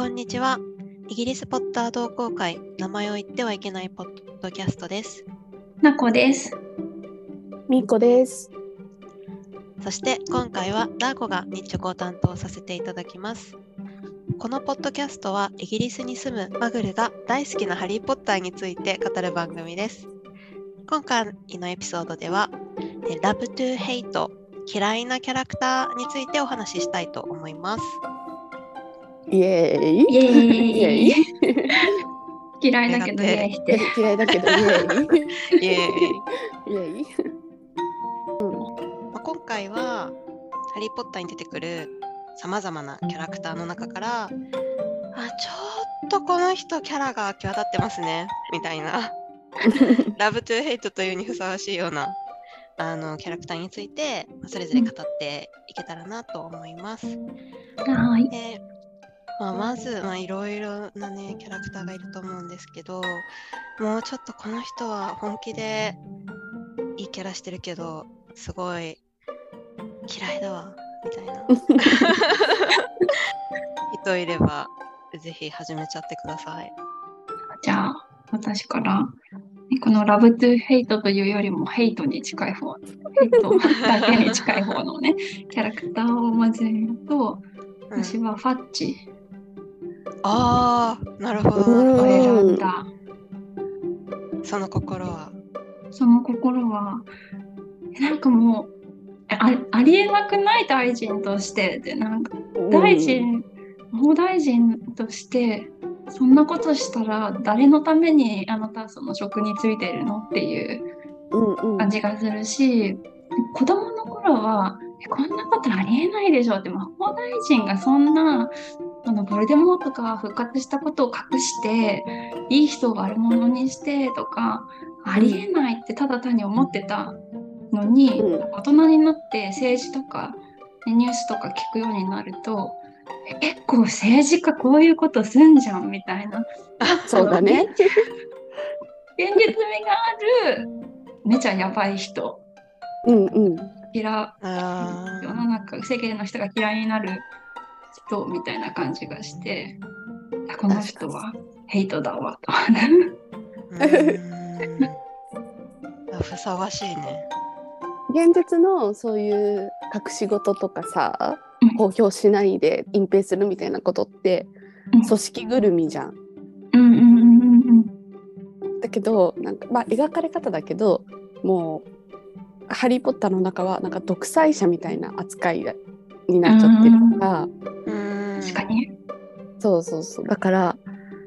こんにちは。イギリスポッター同好会、名前を言ってはいけないポッドキャストです。なこです。みーこです。そして今回はダーコが日直を担当させていただきます。このポッドキャストはイギリスに住むマグルが大好きなハリー・ポッターについて語る番組です。今回のエピソードでは、え Love to Hate 嫌いなキャラクターについてお話ししたいと思います。イエーイ。イエーイイエーイ。嫌いだけどイエーイして。嫌いだけど イエーイ。イエーイイエーイ。まあ今回は「ハリー・ポッター」に出てくるさまざまなキャラクターの中からあちょっとこの人キャラが際立ってますねみたいな「ラブ・トゥ・ヘイト」というにふさわしいようなあのキャラクターについてまあそれぞれ語っていけたらなと思います。はい。でまあ、まずまあいろいろなねキャラクターがいると思うんですけどもうちょっとこの人は本気でいいキャラしてるけどすごい嫌いだわみたいな。人いればぜひ始めちゃってください。じゃあ、私から、このラブトゥヘイトというよりもヘイトに近い方、ヘイトだけに近い方のね、キャラクターをまず言うと、うん。私はファッチああなるほどなるをほ選ど。その心は？その心は、なんかもう、あありえなくない大臣としてで、なんか大臣、魔法大臣としてそんなことしたら誰のためにあなたはその職についているのっていううんうん。感じがするし子供の頃はえこんなことありえないでしょって魔法大臣がそんなあのボルデモートが復活したことを隠していい人を悪者にしてとかありえないってただ単に思ってたのに、うん大人になって政治とかねニュースとか聞くようになるとえ結構政治家こういうことすんじゃんみたいなそうだね。現実味があるめちゃやばい人うんうん。嫌あ世の中世間の人が嫌いになる人みたいな感じがしてあこの人はヘイトだわと。ふさわしいね。現実のそういう隠し事とかさうん、公表しないで隠蔽するみたいなことってうん組織ぐるみじゃん。うんうんうんうんだけどなんかまあ描かれ方だけどもう「ハリー・ポッター」の中はなんか独裁者みたいな扱いになっちゃってるから。確かに。そうそうそうだから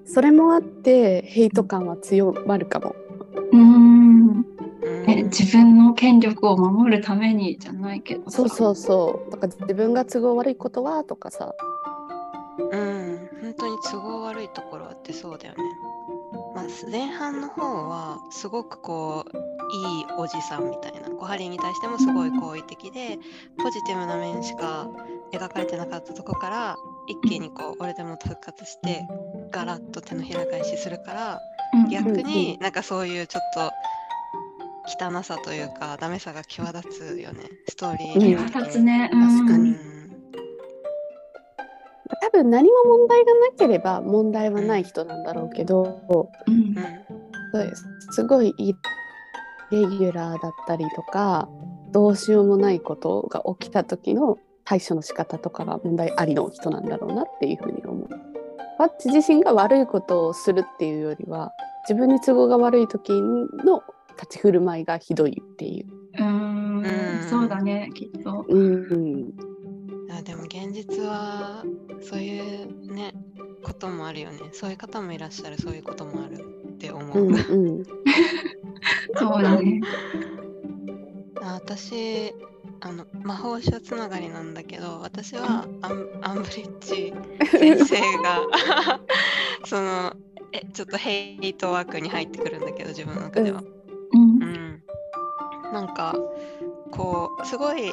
それもあってヘイト感は強まるかも。うんうんえ自分の権力を守るためにじゃないけどさそうそうそうだから自分が都合悪いことはとかさうん、本当に都合悪いところあってそうだよね。まあ、前半の方はすごくこういいおじさんみたいな小ハリーに対してもすごい好意的でポジティブな面しか描かれてなかったとこから一気にこう俺でも復活してガラッと手のひら返しするからうん逆うんになんかそういうちょっと汚さというかダメさが際立つよね。ストーリーうん的に立つね。確かに分何も問題がなければ問題はない人なんだろうけど、うんうんそうですすごいイレギュラーだったりとかどうしようもないことが起きた時の対処の仕方とかが問題ありの人なんだろうなっていうふうに思う。バッチ自身が悪いことをするっていうよりは自分に都合が悪い時の立ち振る舞いがひどいっていう。うーんうんそうだねきっと。うんあでも現実はそういうねこともあるよね。そういう方もいらっしゃる。そういうこともあるって思う、うんうん。そうだね。あ私あの魔法書つながりなんだけど私はアンアンブリッジ先生が そのえちょっとヘイトワークに入ってくるんだけど自分の中では、うん。うん、なんかこうすごい、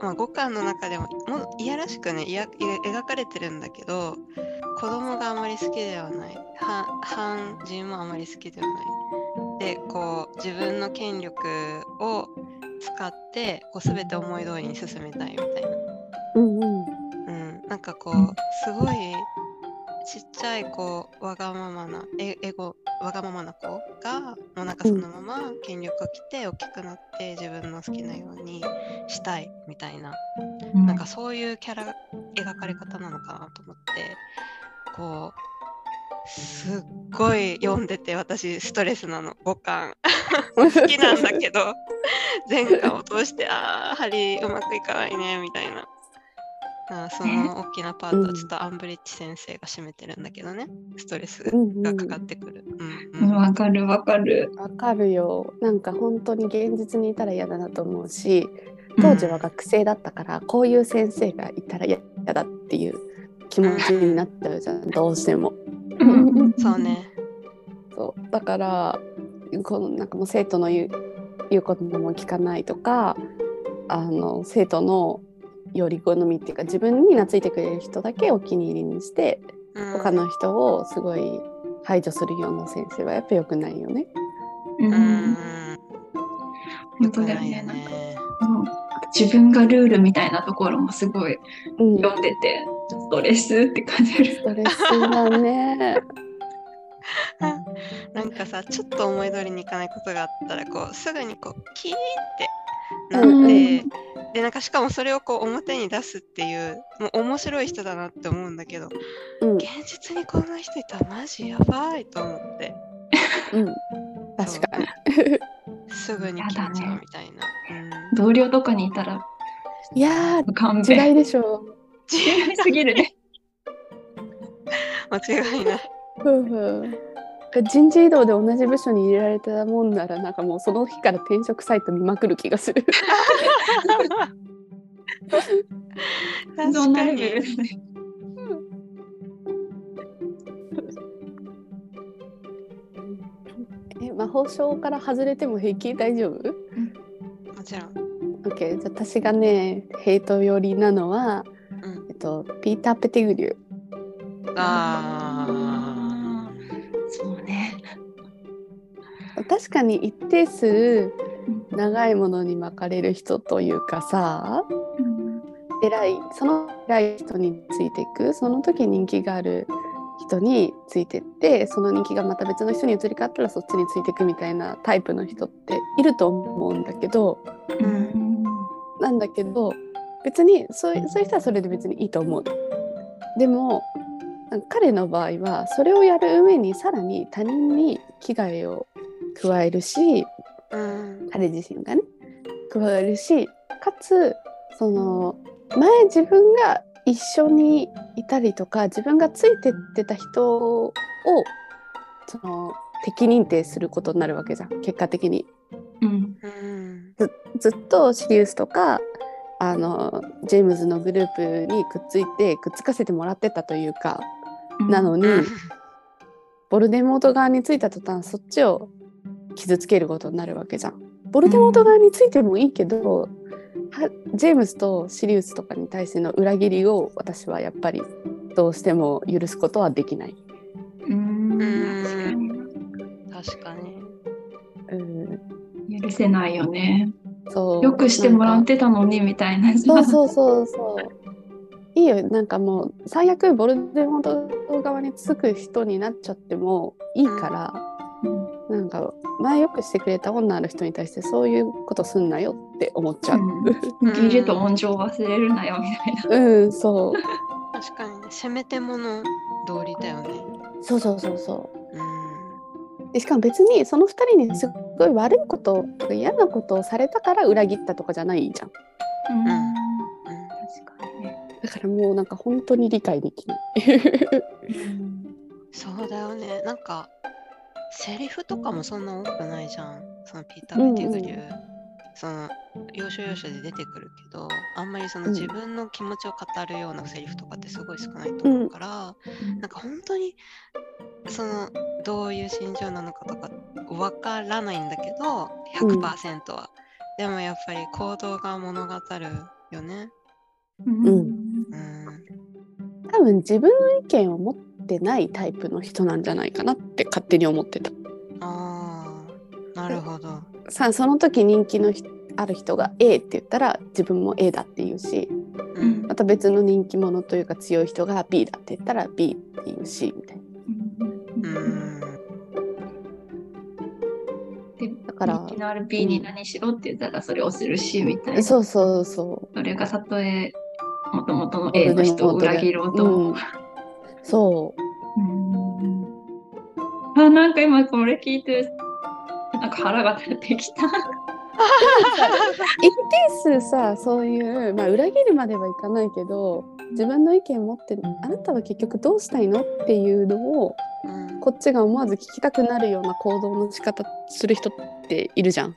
まあ、五感の中でももういやらしくねいやい描かれてるんだけど子供があまり好きではない。は反人もあまり好きではない。でこう自分の権力を使ってこう全て思い通りに進めたいみたいな、うんうん。うん、なんかこうすごいちっちゃいこうわがままなえエゴわがままな子がもうなんかそのまま権力をきて大きくなって自分の好きなようにしたいみたいな、うん。なんかそういうキャラ描かれ方なのかなと思ってこうすっごい読んでて私ストレスなの。5巻 好きなんだけど前巻を通してあー針うまくいかないねみたいな。あーその大きなパートうん。はちょっとアンブリッジ先生が占めてるんだけどね、ストレスがかかってくる。うんうん。うんわかるわかる。わかるよ。なんか本当に現実にいたら嫌だなと思うし当時は学生だったから、こういう先生がいたら嫌だっていう気持ちになっちゃうじゃん。どうしても。うん。そうね。そう。だからこのなんかもう生徒の言う言うことも聞かないとかあの生徒のより好みっていうか自分に懐いてくれる人だけお気に入りにしてうん他の人をすごい排除するような先生はやっぱ良くないよね。ううんん本当だよね。ないよなんかね。うん自分がルールみたいなところもすごいうん、読んでてストレスって感じる。ストレスだね。なんかさ、ちょっと思い通りにいかないことがあったら、こうすぐにこうキーってなって、うんでなんかしかもそれをこう表に出すっていう、もう面白い人だなって思うんだけど、うん、現実にこんな人いたらマジやばいと思って、うん、確かに。すぐに消えちゃうみたいな。同僚とかにいたらいやー勘弁。違いでしょう。違いすぎるね。うん、間違いない。人事異動で同じ部署に入れられたもんならなんかもうその日から転職サイト見まくる気がする。確かに。え魔法省から外れても平気？大丈夫？もちろん。?OK じゃあ私がねヘイト寄りなのは、うんえっと、ピーター・ペテグリュあ確かに一定数長いものに巻かれる人というかさ偉いその偉い人についていくその時人気がある人についてってその人気がまた別の人に移り変わったらそっちについていくみたいなタイプの人っていると思うんだけどうん。なんだけど別にそういうそういう人はそれで別にいいと思う。でも彼の場合はそれをやる上にさらに他人に危害を加えるしうん。彼自身がね加えるしかつその前自分が一緒にいたりとか自分がついてってた人をその敵認定することになるわけじゃん結果的に。うん。うん。ずっとシリウスとかあのジェームズのグループにくっついてくっつかせてもらってたというかなのに、うん。ボルデモート側についた途端そっちを傷つけることになるわけじゃん。ボルデモート側についてもいいけど、はジェームズとシリウスとかに対しての裏切りを私はやっぱりどうしても許すことはできない。うんうん確かに確かに。うん、許せないよね。そうよくしてもらってたのにみたいな。そうそうそうそう。いいよなんかもう最悪ボルデモート側につく人になっちゃってもいいから、うんなんか前よくしてくれた女ある人に対してそういうことすんなよって思っちゃう。義理と恩情忘れるなよみたいな。うん、そう。確かにね、せめてもの通りだよね。そうそうそうそうん。う。でしかも別にその二人にすごい悪いこととか嫌なことをされたから裏切ったとかじゃないじゃん。うんうん確かにね。だからもうなんか本当に理解できない。そうだよね。なんか、セリフとかもそんな多くないじゃん。そのピーター・ペティグリュー。その要所要所で出てくるけどあんまりそのうん。自分の気持ちを語るようなセリフとかってすごい少ないと思うから、なんか本当にそのどういう心情なのかとかわからないんだけど100%は、でもやっぱり行動が物語るよね。うん。うん、多分自分の意見を持ってないタイプの人なんじゃないかなって勝手に思ってた。ああなるほど。さその時人気のひある人が A って言ったら自分も A だって言うしうんまた別の人気者というか強い人が B だって言ったら B っていう C みたいな。うんでだから人気のある B に何しろって言ったらそれをするしみたいな。そうそうそそれがたとえもともとのう。A の人を裏切ろうとも。うんそう。うんあなんか今これ聞いてなんか腹が立ってきた。一定数さそういう、まあ、裏切るまではいかないけど自分の意見持ってあなたは結局どうしたいのっていうのをうんこっちが思わず聞きたくなるような行動の仕方する人っているじゃん。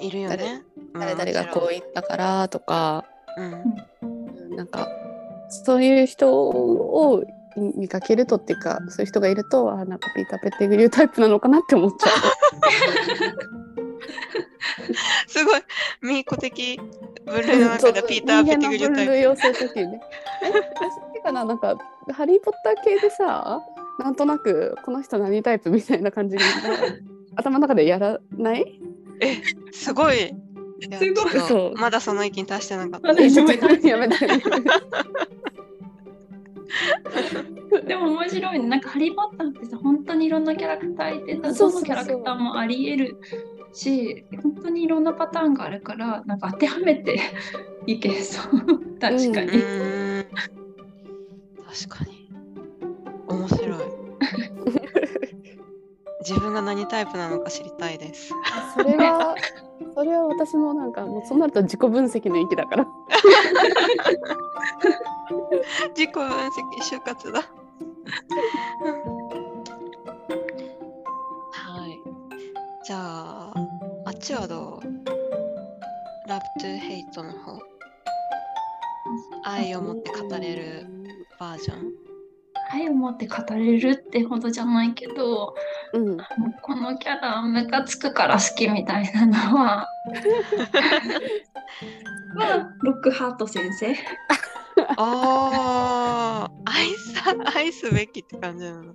いるよね。誰々がこう言ったからとかう。うん。なんかそういう人を見かけるとっていうかそういう人がいるとあなんかピーター・ペッテグリュータイプなのかなって思っちゃ すごい、ミーコ的分類の中でピーター・ペティグリュータイ人間の分類をするときにね。え私かななんかハリー・ポッター系でさなんとなくこの人何タイプみたいな感じに 頭の中でやらない？プ。すごい。すごいそうまだその域に達してなかった。やめてやめてでも面白いね。なんかハリー・ポッターってさ、本当にいろんなキャラクターいてさ、そうそうそうどのキャラクターもあり得るし、本当にいろんなパターンがあるから、なんか当てはめていけそう。確かうに。確かに。面白い。自分が何タイプなのか知りたいです。それはそれは私もなんかもうそうなると自己分析の域だから自己分析、就活だ。はい。じゃあ、あっちはどう？ラブトゥヘイトの方。愛を持って語れるバージョン。愛を持って語れるってほどじゃないけど、うん。もうこのキャラムカつくから好きみたいなのは、は ロックハート先生。ああ、愛さ、愛すべきって感じなの。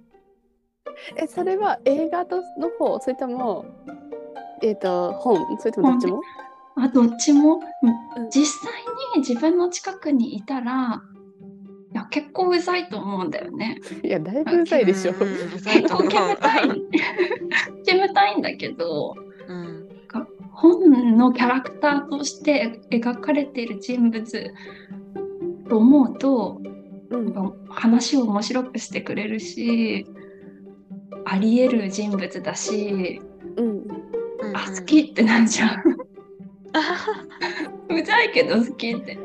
えそれは映画との方？それともえっ、と本？それともどっちも、あどっちも、うん。実際に自分の近くにいたらいや結構うざいと思うんだよね。いやだいぶうざいでしょ、うんうざいと思う。煙たい煙たいんだけどうん。本のキャラクターとして描かれている人物と思うとうん話を面白くしてくれるしありえる人物だしうんあ好きってなんじゃん。うざいけど好きって。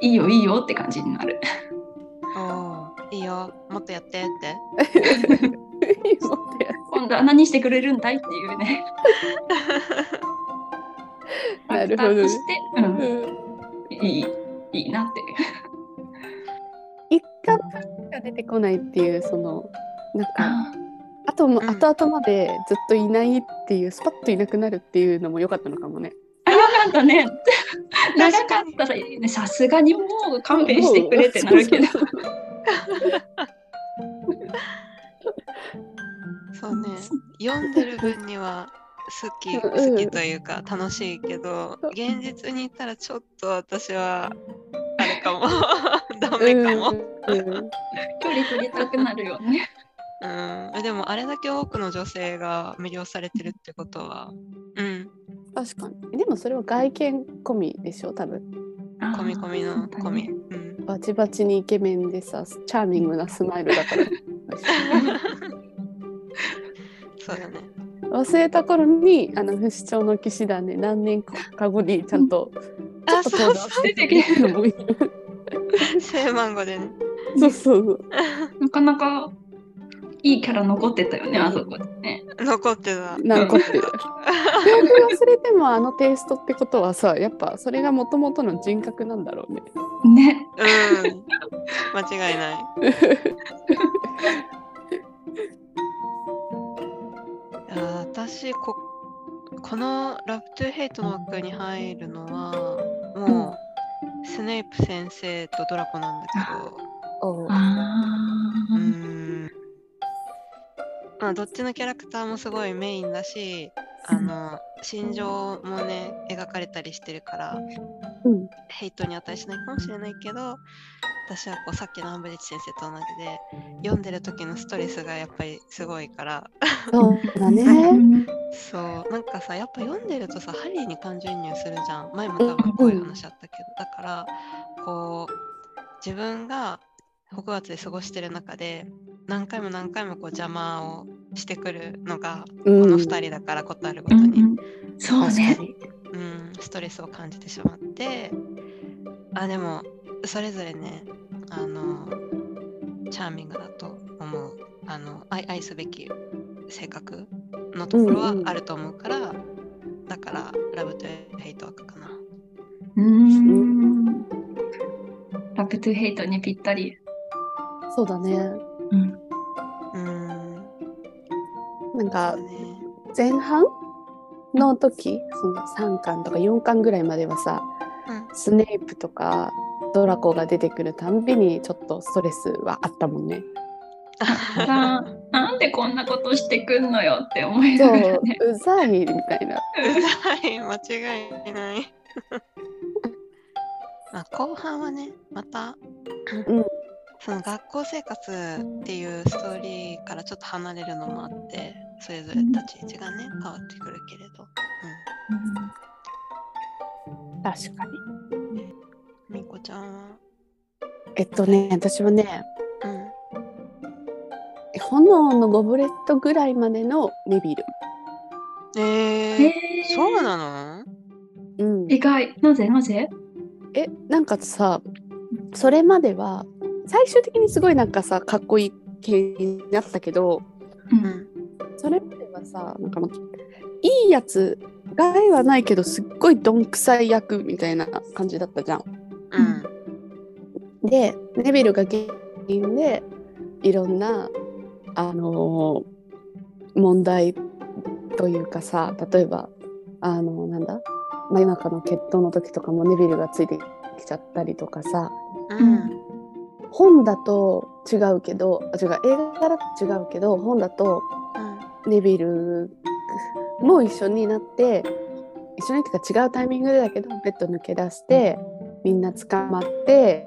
いいよいいよって感じになる。おーいいよ、もっとやってって。今度は何してくれるんだいっていうね。なるほどねして、う、うんんいいいいなって。一貫が出てこないっていうそのなんかああともうん後々までずっといないっていうスパッといなくなるっていうのも良かったのかもね。あよかね。長かったらいいね。さすがにもう勘弁してくれってなるけど。そう ね、読んでる分には好き、うん好きというか楽しいけど、現実にいたらちょっと私はあれかも、ダメかも。距離取りたくなるよね。うん、でもあれだけ多くの女性が魅了されてるってことは、うん、確かに。でもそれは外見込みでしょ？多分。込み込みの込み。うん、バチバチにイケメンでさチャーミングなスマイルだから。そうだね。忘れた頃にあの不死鳥の騎士団で何年か後にちゃんとちょあ、っとそうそ登場しててくる。のもいる。う、聖マンゴでね。そうそうそう。なかなかいいキャラ残ってたよね、あそこでね。残ってた。残ってる。忘れてもあのテイストってことはさやっぱそれがもともとの人格なんだろうね。ね。うん、間違いない。いや私ここのラブトゥヘイトの枠に入るのはもう、スネイプ先生とドラコなんだけどあまあどっちのキャラクターもすごいメインだしあの心情もね描かれたりしてるからうん。ヘイトに値しないかもしれないけど私はこうさっきのアンブリッジ先生と同じで読んでる時のストレスがやっぱりすごいから。そうだうね。ん。そう。なんかさやっぱ読んでるとさハリーに感情移入するじゃん。前も多分こういう話あったけど、だからこう自分がホグワーツで過ごしてる中で何回も何回もこう邪魔をしてくるのがこうん。の2人だからことあるごとに、うん。うんそうね。うん、ストレスを感じてしまって。あでもそれぞれねあのチャーミングだと思う。あの愛愛すべき性格のところはうんうん。あると思うから、だからラブとヘイトワークかな。うーん。ラブトゥヘイトにぴったり。そうだね。うん。うんなんか前半の時その3巻とか4巻ぐらいまではさうんスネープとかドラコが出てくるたんびにちょっとストレスはあったもんね。ななんでこんなことしてくんのよって思いそうながらね。うざいみたいな。うざい間違いない まあ後半はねまた、うんその学校生活っていうストーリーからちょっと離れるのもあってそれぞれ立ち位置がね変わってくるけれど、確かに。うん、みこちゃんは？えっとね私はねうん。炎のゴブレットぐらいまでのネビル。ええー、ー。そうなの？うん、意外。なぜ？なぜ？えなんかさそれまでは最終的にすごいなんかさかっこいい系になったけどう。うんんそれまではさなんかいいやつ害はないけどすっごいどんくさい役みたいな感じだったじゃん。うんでネビルが原因でいろんなあのー問題というかさ例えばあのなんだ？真夜中の決闘の時とかもネビルがついてきちゃったりとかさうん本だと違うけどあ違う映画だと違うけど本だとネビルも一緒になって一緒にっていうか違うタイミングでだけどベッド抜け出してみんな捕まって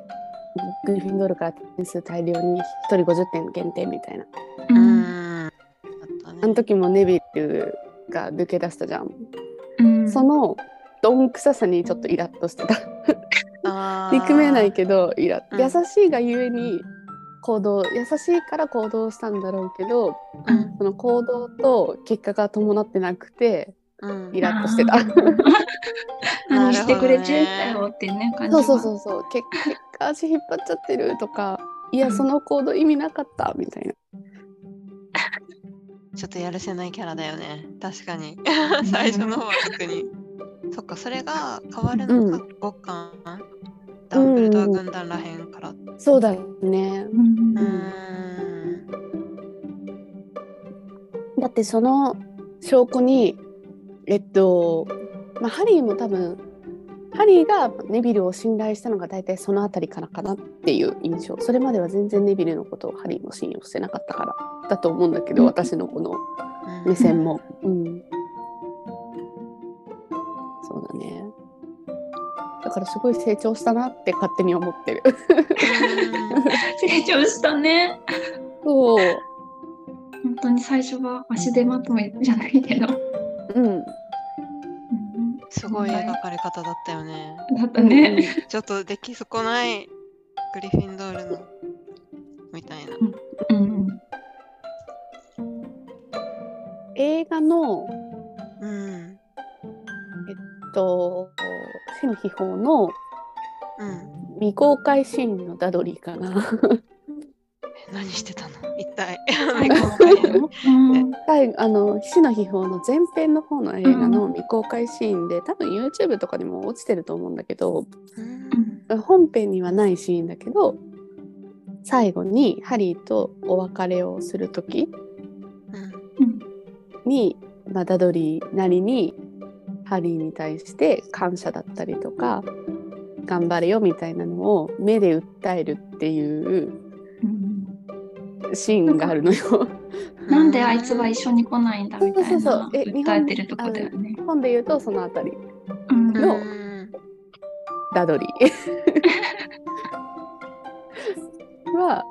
グリフィンドールから点数大量に1人50点減点みたいな。ううんん。あの時もネビルが抜け出したじゃん、うん。そのどんくささにちょっとイラッとしてた憎めないけどイラうん。優しいがゆえに行動優しいから行動したんだろうけどうん。その行動と結果が伴ってなくてうん。イラッとしてた。何してくれちゃったよってね感じそうそうう。そうそう。結結果足引っ張っちゃってるとかいやうん。その行動意味なかったみたいな。ちょっとやるせないキャラだよね。確かに。最初の方は特に。そっか、それが変わるのか、5巻。ダンブルドア軍団らへんから。うそうだね。うん。だってその証拠にえっと、まあ、ハリーも多分ハリーがネビルを信頼したのが大体その辺りからかなっていう印象。それまでは全然ネビルのことをハリーも信用してなかったからだと思うんだけど、うん。私のこのうん。目線も、うん、そうだねだからすごい成長したなって勝手に思ってる成長したね。そう本当に最初は足手まとめじゃないけど。うんうんすごい描かれ方だったよね。だったね。ちょっと出来損ないグリフィンドールのみたいな。うん映画のうん。と死の秘宝のうん。未公開シーンのダドリーかな。何してたの？一体。あの死の秘宝の前編の方の映画の未公開シーンで、多分 YouTube とかにも落ちてると思うんだけどうん。本編にはないシーンだけど最後にハリーとお別れをする時うん。に、まあ、ダドリーなりにハリーに対して感謝だったりとか頑張れよみたいなのを目で訴えるっていううんシーンがあるのよ。うなんであいつは一緒に来ないんだみたいな訴えてるとこだよね。本で言うとそのあたりうんのうん。ダドリー。は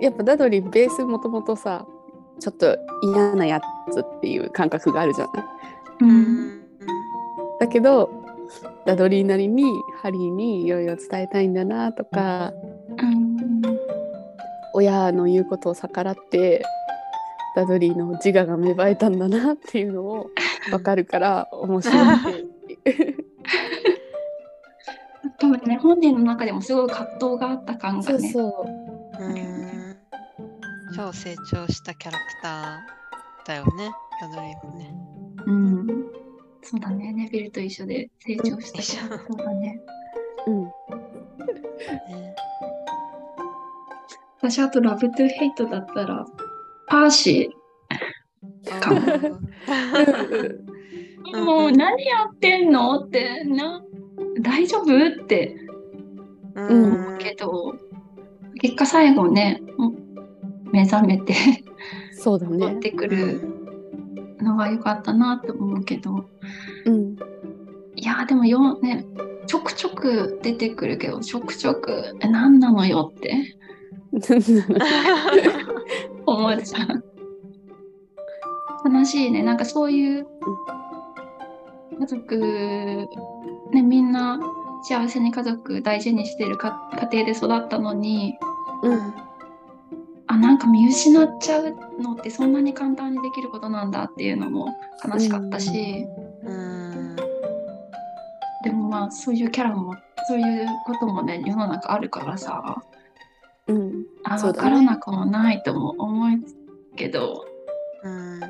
やっぱダドリーベースもともとさちょっと嫌なやつっていう感覚があるじゃない？ううんんだけどダドリーなりにハリーにいろいろ伝えたいんだなとかうん。親の言うことを逆らってダドリーの自我が芽生えたんだなっていうのを分かるから面白い多分ね本人の中でもすごい葛藤があった感がね。そうそう。うん。超成長したキャラクターだよね、ダドリーもね。うんそうだね。ネビルと一緒で成長した一緒そうだね。うん。ね 私あとラブトゥヘイトだったらパーシかも。うんー。もう何やってんの？ってな大丈夫？って。うん。思うけど、結果最後ね目覚めてそうだね。戻ってくるのが良かったなと思うけど。うん。いやでもよねちょくちょく出てくるけどちょくちょくえ何なのよって 思っちゃう悲しいね。なんかそういう家族ねみんな幸せに家族大事にしてるか家庭で育ったのにうんあなんか見失っちゃうのってそんなに簡単にできることなんだっていうのも悲しかったし、うん。でもまあそういうキャラもそういうこともね世の中あるからさ。うん。あ分からなくもないとも思うけど。うん。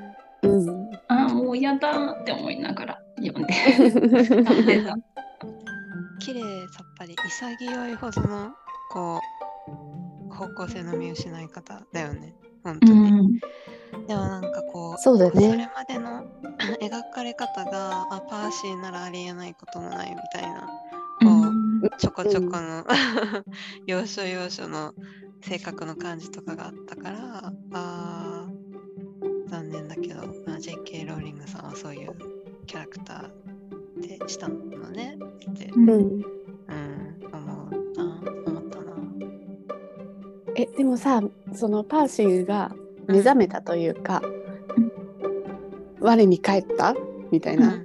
うんあもう嫌だって思いながら読んで。読ん。でた。綺麗さっぱり。潔いほどのこう方向性の見失い方だよね。本当うに、ん。でもなんかこうそうだそれねまでの 描かれ方があパーシーならありえないこともないみたいなうん。ちょこちょこの 要所要所の性格の感じとかがあったからあー残念だけど、まあ、JK ローリングさんはそういうキャラクターでしたのねって、うんえでもさそのパーシーが目覚めたというか、我に返った？みたいな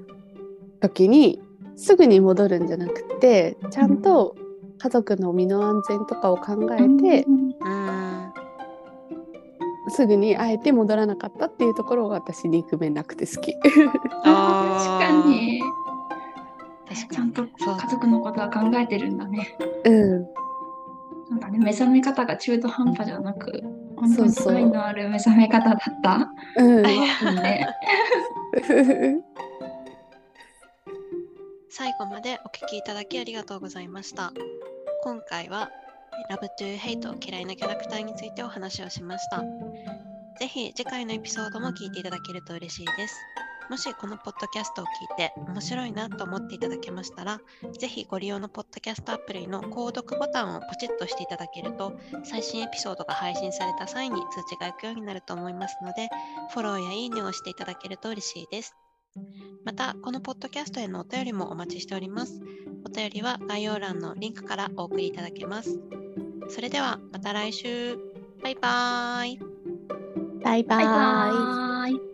時に、すぐに戻るんじゃなくてちゃんと家族の身の安全とかを考えて、うん。すぐにあえて戻らなかったっていうところが私憎めなくて好き。あー。確かに。確かに。ちゃんと家族のことは考えてるんだね。うん、なんかね目覚め方が中途半端じゃなく本当に愛のある目覚め方だった。う 最後までお聞きいただきありがとうございました。今回は Love to Hate 嫌いなキャラクターについてお話をしました。ぜひ次回のエピソードも聞いていただけると嬉しいです。もしこのポッドキャストを聞いて面白いなと思っていただけましたら、ぜひご利用のポッドキャストアプリの購読ボタンをポチッとしていただけると、最新エピソードが配信された際に通知が行くようになると思いますので、フォローやいいねをしていただけると嬉しいです。また、このポッドキャストへのお便りもお待ちしております。お便りは概要欄のリンクからお送りいただけます。それではまた来週。バイバーイ。バイババイイ。バーイ